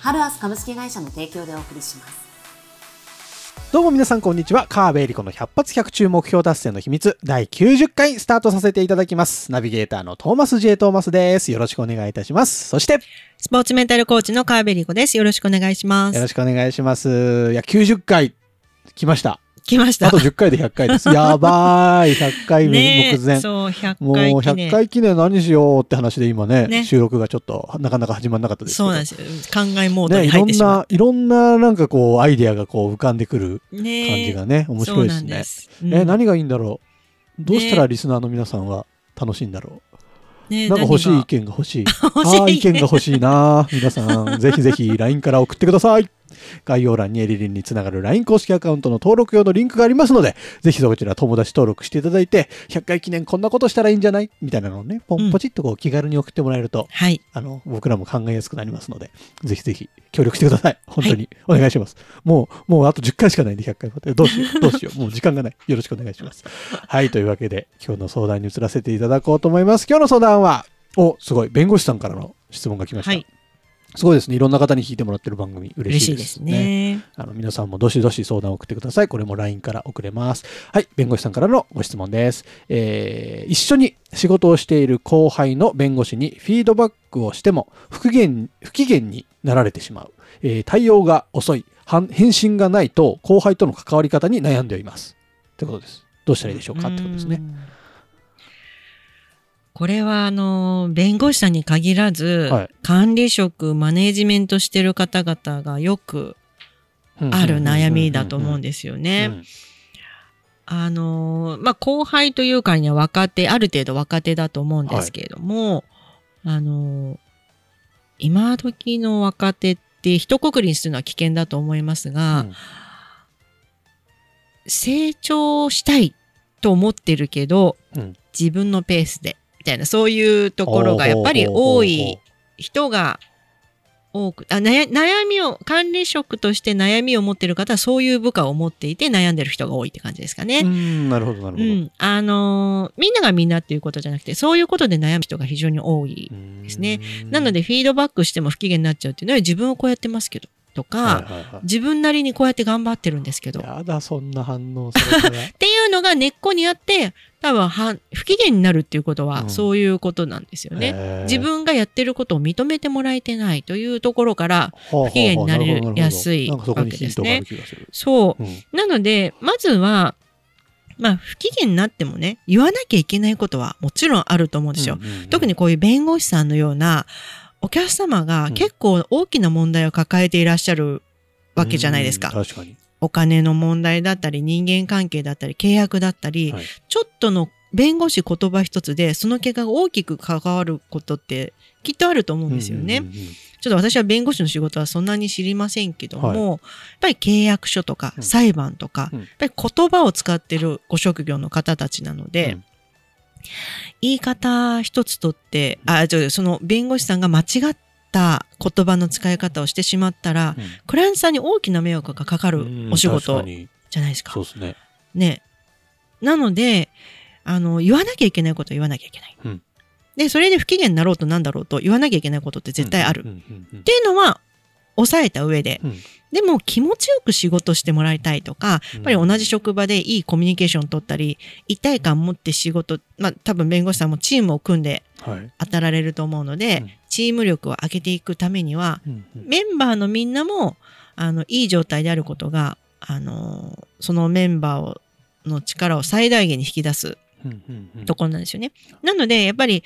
ハルアス株式会社の提供でお送りしますどうも皆さんこんにちは。川辺恵理子の100発100中目標達成の秘密第90回スタートさせていただきます。ナビゲーターのトーマス J. トーマスです。よろしくお願いいたします。そして、よスポーツメンタルコーチの川辺理子です。よろしくお願いします。ろしくお願いします。いや、90回来ました。来ました。あと10回で100回です。やばい。100回目目前。そう、100もう回記念。100回記念何しようって話で今ね、ね収録がちょっとなかなか始まんなかったです。そうなんですよ。考えモードね、にいろん入ってしまな、いろんななんかこう、アイデアがこう浮かんでくるう。ね感じがね、面白いですね。す。うんえ、何がいいんだろう？どうしたらリスナーの皆さんは楽しいんだろねうなんか欲しい意見が欲しい。欲しい意見が欲しいな皆さん、ぜひぜひ LINE から送ってください。概要欄にエリリンにつながる LINE 公式アカウントの登録用のリンクがありますので、ぜひそちら友達登録していただいて、100回記念こんなことしたらいいんじゃない？みたいなのをね、ポうんンポチッとこう気軽に送ってもらえると、はい。あの、僕らも考えやすくなりますので、ぜひぜひ協力してください。本当にお願いします。もう、もうあと10回しかないんで100回まで。どうしよう、どうしよう。もう時間がない。よろしくお願いします。はい、というわけで、今日の相談に移らせていただこうと思います。今日の相談は、お、すごい、弁護士さんからの質問が来ました。はい。すごいですね。いろんな方に聞いてもらってる番組、嬉嬉しいですしいですね。ね。あの皆さんもどしどし相談を送ってください。これも LINE から送れます。はい、弁護士さんからのご質問です。えー一緒に仕事をしている後輩の弁護士にフィードバックをしても不機嫌不機嫌になられてしまう。えー対応が遅い、返信がないと後輩との関わり方に悩んでいます。ってことです。どうしたらいいでしょうか？ってことですねう。ん。これは、あの、弁護士さんに限らず、はい。管理職、マネージメントしてる方々がよくある悩みだと思うんでですよね。あのーまあ、後輩というからには若手、ある程度若手だと思うんですけれども、あのー今時の若手って一括りにするのは危険だと思いますが、成長したいと思ってるけど、うん。自分のペースで、みたいな、そういうところがやっぱり多い人が多く、あ悩悩みを、管理職として悩みを持ってる方はそういう部下を持っていて悩んでる人が多いって感じですかね。うん、なるほど、なるほど。うん。あのーみんながみんなっていうことじゃなくて、そういうことで悩む人が非常に多い。うんですねなので、フィードバックしても不機嫌になっちゃうっていうのは自分をこうやってますけど、とか、はいはいはい自分なりにこうやって頑張ってるんですけど、っやだ、そんな反応されたら。ていうのが根っこにあって、多分は不機嫌になるっていうことは、うんそういうことなんですよね。自分がやってることを認めてもらえてないというところから、不不機嫌になりやすいなんかそこにヒントがある気がする。そう。うんなので、まずは、まあ、不機嫌になってもね、言わなきゃいけないことはもちろんあると思うんですよ。うんうんうん特にこういう弁護士さんのような、お客様が結構大きな問題を抱えていらっしゃるわけじゃないですか。うん確かに。お金の問題だったり、人間関係だったり、契約だったり、はい。ちょっとの弁護士言葉一つで、その結果が大きく関わることってきっとあると思うんですよね。ちょっと私は弁護士の仕事はそんなに知りませんけども、はい。やっぱり契約書とかうん。裁判とか、うん。やっぱり言葉を使ってるご職業の方たちなので、うん言い方一つとって、あ、じゃその弁護士さんが間違った言葉の使い方をしてしまったら、うんクライアントさんに大きな迷惑がかかるお仕うん事じゃないですか。そうですね。ね。なので、あの、言わなきゃいけないことは言わなきゃいけない。うんで、それで不機嫌になろうとなんだろうと言わなきゃいけないことって絶対ある。っていうのは抑えた上で、うんでも気持ちよく仕事してもらいたいとか、やっぱり同じ職場でいいコミュニケーションを取ったり、一体感を持って仕事、まあ多分弁護士さんもチームを組んではい。当たられると思うので、うんチーム力を上げていくためには、うんうんメンバーのみんなも、あの、いい状態であることが、あの、そのメンバーをの力を最大限に引き出すところなんですよね。なので、やっぱり、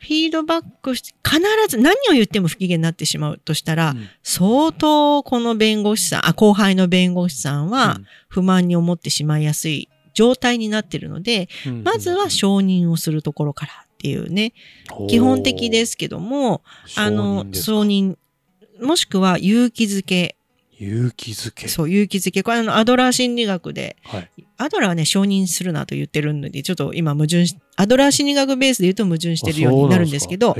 フィードバックし、必ず何を言っても不機嫌になってしまうとしたら、うん。相当この弁護士さん、あ、後輩の弁護士さんは不満に思ってしまいやすい状態になっているので、うん。まずは承認をするところからっていうね、基本的ですけども、あの、承認、もしくは勇気づけ勇気づけ。そう、勇気づけ。これあの、アドラー心理学で、はい。アドラーはね、承認するなと言ってるので、ちょっと今矛盾し、アドラー心理学ベースで言うと矛盾してるようになるんですけどあ、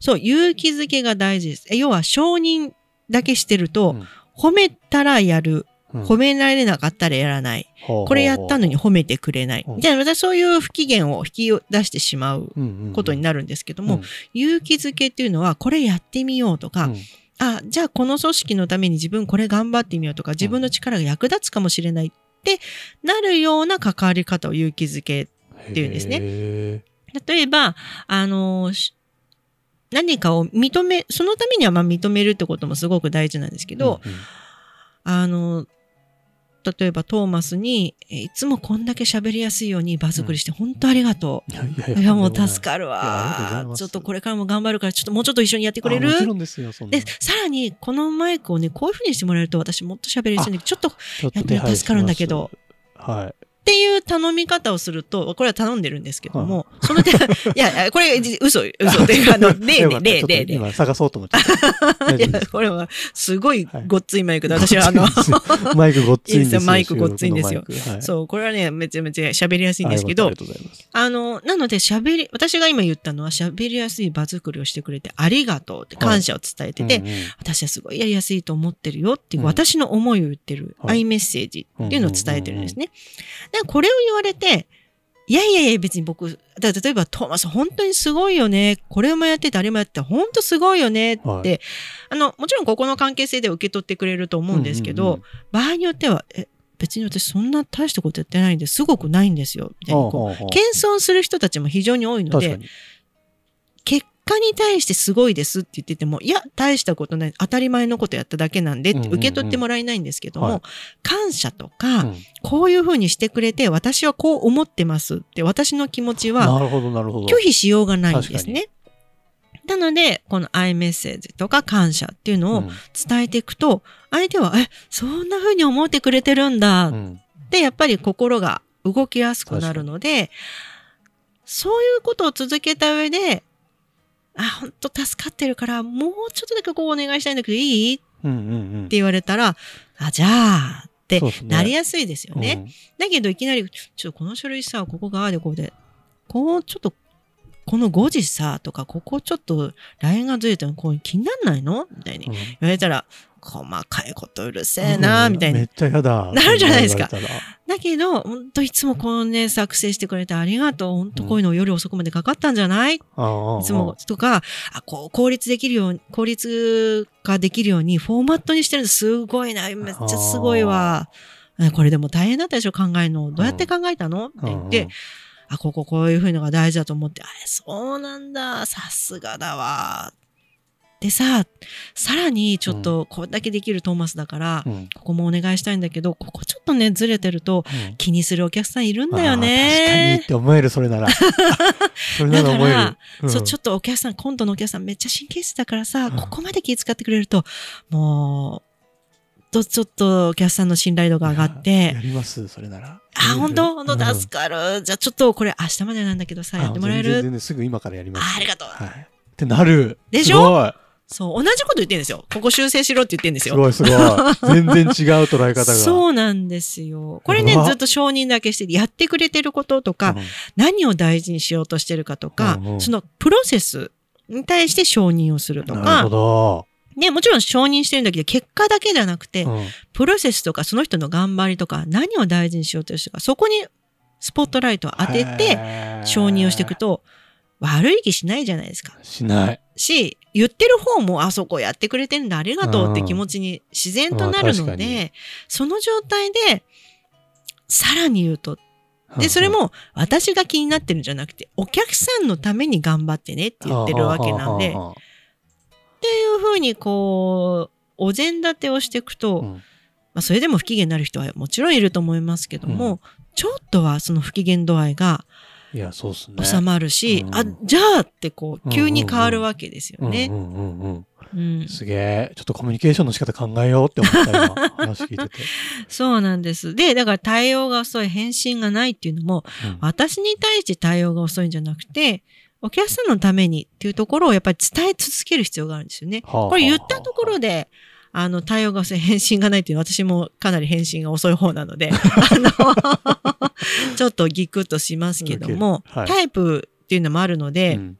そう勇気づけが大事です。え要は、承認だけしてると、うん褒めたらやる。褒められなかったらやらない。ほうほうこれやったのに褒めてくれないうん。じゃあ、私そういう不機嫌を引き出してしまうことにななるんですけども、勇気づけっていうのは、これやってみようとか、あ、じゃあこの組織のために自分これ頑張ってみようとか、自分の力が役立つかもしれないってなるような関わり方を勇気づけ。っていうんですねね。例えば、あの、し何かを認め、そのためにはまあ認めるってこともすごく大事なんですけど、うんうんあの、例えばトーマスに、えいつもこんだけ喋りやすいように場作りして、本当ありがといやいやう。いや、もう助かるわ。ちょっとこれからも頑張るから、ちょっともうちょっと一緒にやってくれる？あもちろんですよ、そで、さらに、このマイクをね、こういう風にしてもらえると、私もっと喋りやすいんだけど、ちょっとやって助かるんだけど。はい。ていう頼み方をすると、これは頼んでるんですけども、その手、いや、これ、嘘、嘘っていうか、あの、例 よで、例で、例今探そうと思って。大 いやこれは、すごいはいごっついマイクで、私はあの、マイクごっついんですよ。マイクごっついんですよ。そう、これはね、めちゃめちゃ喋りやすいんですけあど。あの、なので喋り、私が今言ったのは喋りやすい場作りをしてくれてありがとうって感謝を伝えてて、私はすごいやりやすいと思ってるよっていう、うん。私の思いを言ってる、はい。アイメッセージっていうのを伝えてるんですね。で、これを言われて、いやいやいや、別に僕、だ例えば、トーマス、本当にすごいよね。これもやってて、あれもやってて、本当すごいよね。って、はい。あの、もちろんここの関係性で受け取ってくれると思うんですけど、うんうんうん。場合によっては、え、別に私そんな大したことやってないんですごくないんですよ。みたいにこう謙遜する人たちも非常に多いので、果に対してすごいですって言ってても、いや、大したことない、当たり前のことやっただけなんでってうんうんうん。受け取ってもらえないんですけども、はい。感謝とか、うん。こういうふうにしてくれて、私はこう思ってますって、私の気持ちは。拒否しようがないんですね。なので、このアイメッセージとか感謝っていうのをうん。伝えていくと、相手は、え、そんな風に思ってくれてるんだっうん。て、やっぱり心が動きやすくなるので、そういうことを続けた上で、あ、本当助かってるから、もうちょっとだけこうお願いしたいんだけど、いい？ってうんうん。うん。言われたら、あ、じゃあ、ってなりやすいですよね。うん。だけど、いきなり、ちょっとこの書類さ、ここがああでこうで、こう、ちょっと、この5時さ、とか、ここちょっと、ラインがずれてるの、こう気になんないの？みたいにうん。言われたら、細かいことうるせえな、みたいに。めっちゃ嫌だ。なるじゃないですかだけど、ほんといつもこのね、作成してくれてありがとう。ほんとこういうの夜遅くまでかかったんじゃない、ああああいつも、とか、あ、こう、効率できるように、効率化できるように、フォーマットにしてるのすごいな。めっちゃすごいわ。えこれでも大変だったでしょ考えるの。どうやって考えたの、って言って、あ、こここういう風のが大事だと思って、あれ、そうなんだ。さすがだわ。でさ、さらにちょっとこれだけできるトーマスだから、うんうんここもお願いしたいんだけど、ここちょっとね、ずれてるとうん気にするお客さんいるんだよああ確かにねっ。て思える、それなら。それなら思えだる。そう、ちょっっとお客さん、今度のお客さんめっちゃ神経質だからさ、うんここまで気遣ってくれると、もう、と、ちょっとお客さんの信頼度が上がってや、ります、それなら。あ、本当？本うん当助かる。じゃあちょっとこれ明日までなんだけどさ、やってもらえる？あ全然すぐ今からやります。あありがとうはい。ってなる。でしょ？すそう、同じこと言ってるんですよ。ここ修正しろって言ってるんですよ。すごいすごい。全然違う捉え方が。そうなんですよ。これねずっと承認だけして、やってくれてることとか、うん何を大事にしようとしてるかとか、うんうんそのプロセスに対して承認をするとなるかほ、ど。ね、もちろん承認してるんだけど、結果だけじゃなくて、うんプロセスとかその人の頑張りとか、何を大事にしようとしてるか、そこにスポットライトを当てて、承認をしていくと、悪い気しないじゃないですか。しない。し、言ってる方も、あそこやってくれてるんだ、ありがとうって気持ちに自然となるので、その状態で、さらに言うと、で、それも私が気になってるんじゃなくて、お客さんのために頑張ってねって言ってるわけなんで、っていうふうにこう、お膳立てをしていくと、うん。まあ、それでも不機嫌になる人はもちろんいると思いますけども、ちょっとはその不機嫌度合いがいや、そうっすね。収まるし、うんあ、じゃあってこう、急に変わるわけですよね。うんうんうんすげえ。ちょっとコミュニケーションの仕方考えようって思った今、話聞いてて。そうなんです。で、だから対応が遅い、返信がないっていうのも、うん私に対して対応が遅いんじゃなくて、お客さんのためにっていうところをやっぱり伝え続ける必要があるんですよね。はあこれ言ったところで、あの、対応が返信がないっていうのは私もかなり返信が遅い方なので、あの、ちょっとギクッとしますけども、はい。タイプっていうのもあるので、うん。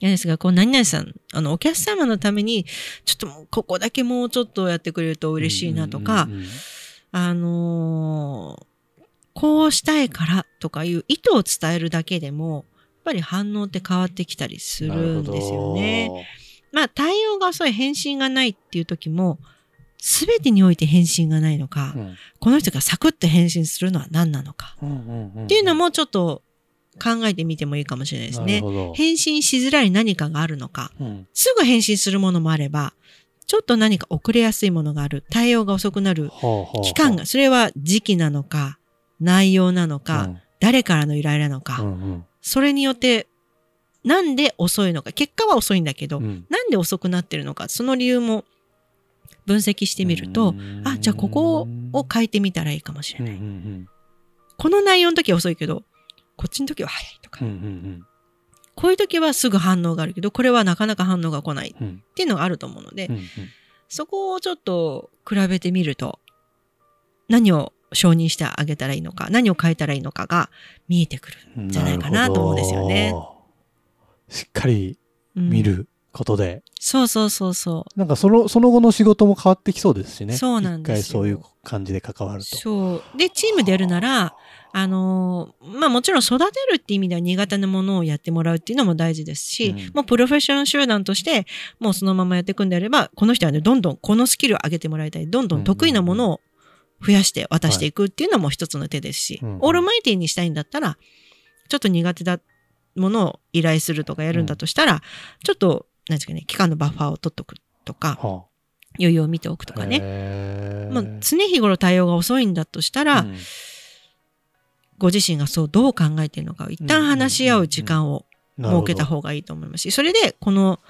嫌ですが、こう、何々さん、あの、お客様のために、ちょっともう、ここだけもうちょっとやってくれると嬉しいなとかあのーこうしたいからとかいう意図を伝えるだけでも、やっぱり反応って変わってきたりするんですよね。まあ、対応が遅い、返信がないっていう時も、すべてにおいて返信がないのか、なるほどこの人がサクッと返信するのは何なのか、うんうんうんうん。っていうのもちょっと考えてみてもいいかもしれないですね。返信しづらい何かがあるのか、うん。すぐ返信するものもあれば、ちょっと何か遅れやすいものがある、対応が遅くなる期間が、それは時期なのか、内容なのか、誰からの依頼なのか、うんうん。それによって、なんで遅いのか、結果は遅いんだけど、うん。なんで遅くなってるのか、その理由も分析してみると、あ、じゃあここを変えてみたらいいかもしれない。うんうんこの内容の時は遅いけど、こっちの時は早いとか、うんうんうん。こういう時はすぐ反応があるけど、これはなかなか反応が来ない。っうん。ていうのがあると思うので、うんうん。そこをちょっと比べてみると、何を承認してあげたらいいのか、何を変えたらいいのかが見えてくるんじゃないかなと思うんですよねしっかりうん見ることで、そうそうそうそう。なんかそのその後の仕事も変わってきそうですしね。そうなんですよ一回そういう感じで関わると。そう。で、チームでやるなら、あのーまあもちろん育てるって意味では苦手なものをやってもらうっていうのも大事ですし、うんもうプロフェッショナル集団として、もうそのままやっていくんであれば、この人はね、どんどんこのスキルを上げてもらいたい。どんどん得意なものを増やして渡していくっていうのも一つの手ですし、うんうんオールマイティにしたいんだったら、ちょっと苦手だものを依頼するとかやるんだとしたら、ちょっと、なんですかね、期間のバッファーを取っとくとか、は余裕を見ておくとあかね。まあ、常日頃対応が遅いんだとしたら、うん。ご自身がそうどう考えているのかを一旦話し合う時間を設けた方がいいと思いますし、それでこの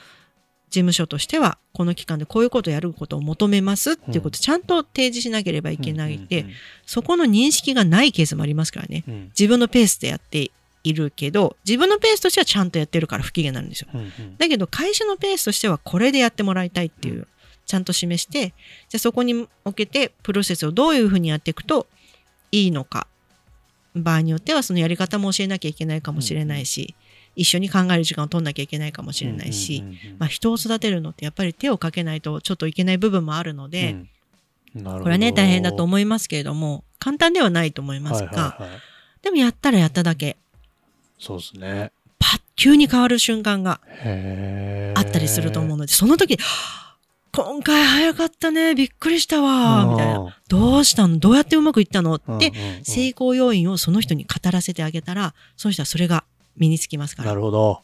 事務所としては、この期間でこういうことをやることを求めますっていうことをちゃんと提示しなければいけないで、うんそこの認識がないケースもありますからね。うんうん。自分のペースでやっているけど、自分のペースとしてはちゃんとやってるから不機嫌になるんですよ。うんうん。だけど会社のペースとしてはこれでやってもらいたいっていう、ちゃんと示して、じゃあそこに向けてプロセスをどういうふうにやっていくといいのか。場合によってはそのやり方も教えなきゃいけないかもしれないし、一緒に考える時間を取んなきゃいけないかもしれないし、うんうんうんうん。まあ人を育てるのってやっぱり手をかけないとちょっといけない部分もあるので、うん。これはね大変だと思いますけれども、簡単ではないと思いますが、でもやったらやっただけ、そうですね。パッ、急に変わる瞬間があったりすると思うので、その時、今回早かったね、びっくりしたわ、みたいな。どうしたの？どうやってうまくいったの？うんって成功要因をその人に語らせてあげたら、その人はそれが身につきますから。ないるほど。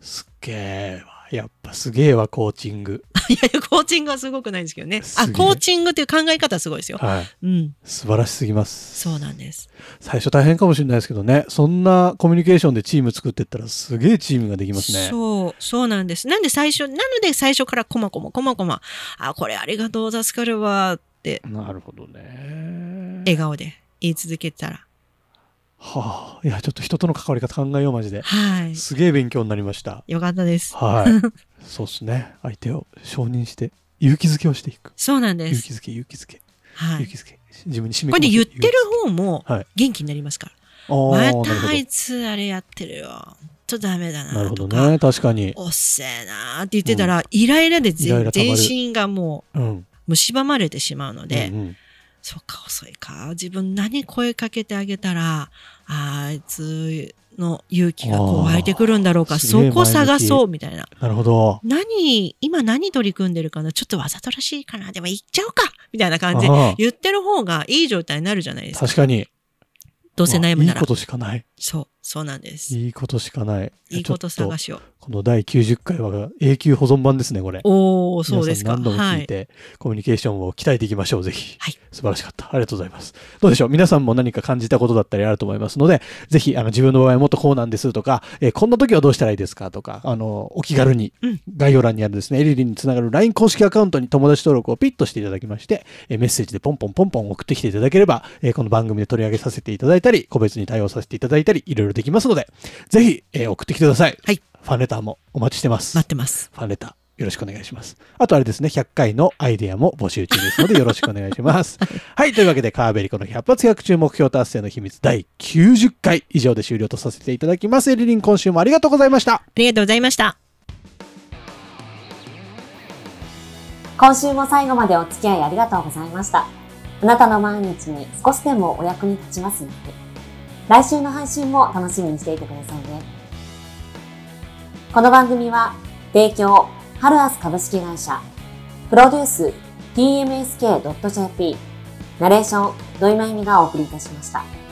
すっげえわ。やっぱすげえわ、コーチング。や いや、コーチングはすごくないんですけどね。あ、コーチングっていう考え方はすごいですよ。はい。うん。素晴らしすぎます。そうなんです。最初大変かもしれないですけどね。そんなコミュニケーションでチーム作ってったらすげえチームができますね。そう、そうなんです。なんで最初、なので最初からコマコマ、コマコマ、あ、これありがとう、助かるわって、なるほどね。笑顔で言い続けてたら。はあ。いや、ちょっと人との関わり方考えよう、マジで。はい。すげえ勉強になりました。よかったです。はい。そうですね。相手を承認して、勇気づけをしていく。そうなんです。勇気づけ、勇気づけ、はい。勇気づけ。自分に締めこれで込ませ言ってる方もはい元気になりますから。あーまたあいつあれやってるよ。ほんとダメだなるなとか。ほどね。確かに。おっせえなーって言ってたら、イライラでイライラ溜まる全身がもうん。う蝕まれてしまうので、うんうんそっか、遅いか。自分何声かけてあげたら、あいつの勇気がこう湧いてくるんだろうか。そこ探そう、みたいな。なるほど。何、今何取り組んでるかな？ちょっとわざとらしいかなでも行っちゃおうかみたいな感じで言ってる方がいい状態になるじゃないですか。確かに。どうせ悩むならいいこ。としかない。そう、そうなんです。いいことしかない。いいこと探しを。この第90回は永久保存版ですね、これ。おー、そうですか。皆さん何度もはい。聞いて、コミュニケーションを鍛えていきましょう、ぜひ。はい素晴らしかった。ありがとうございます。どうでしょう？皆さんも何か感じたことだったりあると思いますので、ぜひ、あの、自分の場合はもっとこうなんですとか、えーこんな時はどうしたらいいですかとか、あの、お気軽にうん、概要欄にあるですね、エリリンにつながる LINE 公式アカウントに友達登録をピッとしていただきまして、えーメッセージでポンポンポンポン送ってきていただければ、えーこの番組で取り上げさせていただいたり、個別に対応させていただいたり、いろいろできますので、ぜひ、えー送ってきてください。はいファンレターもお待ちしてます。待ってます。ファンレターよろしくお願いします。あとあれですね、100回のアイデアも募集中ですので よろしくお願いします。はい、というわけで、カーベリコの100発100中目標達成の秘密第90回以上で終了とさせていただきます。エリリン、今週もありがとうございました。ありがとうございました。今週も最後までお付き合いありがとうございました。あなたの毎日に少しでもお役に立ちますように。来週の配信も楽しみにしていてくださいね。この番組は、提供、ハルアス株式会社、プロデュース、tmsk.jp、ナレーション、土井まゆみがお送りいたしました。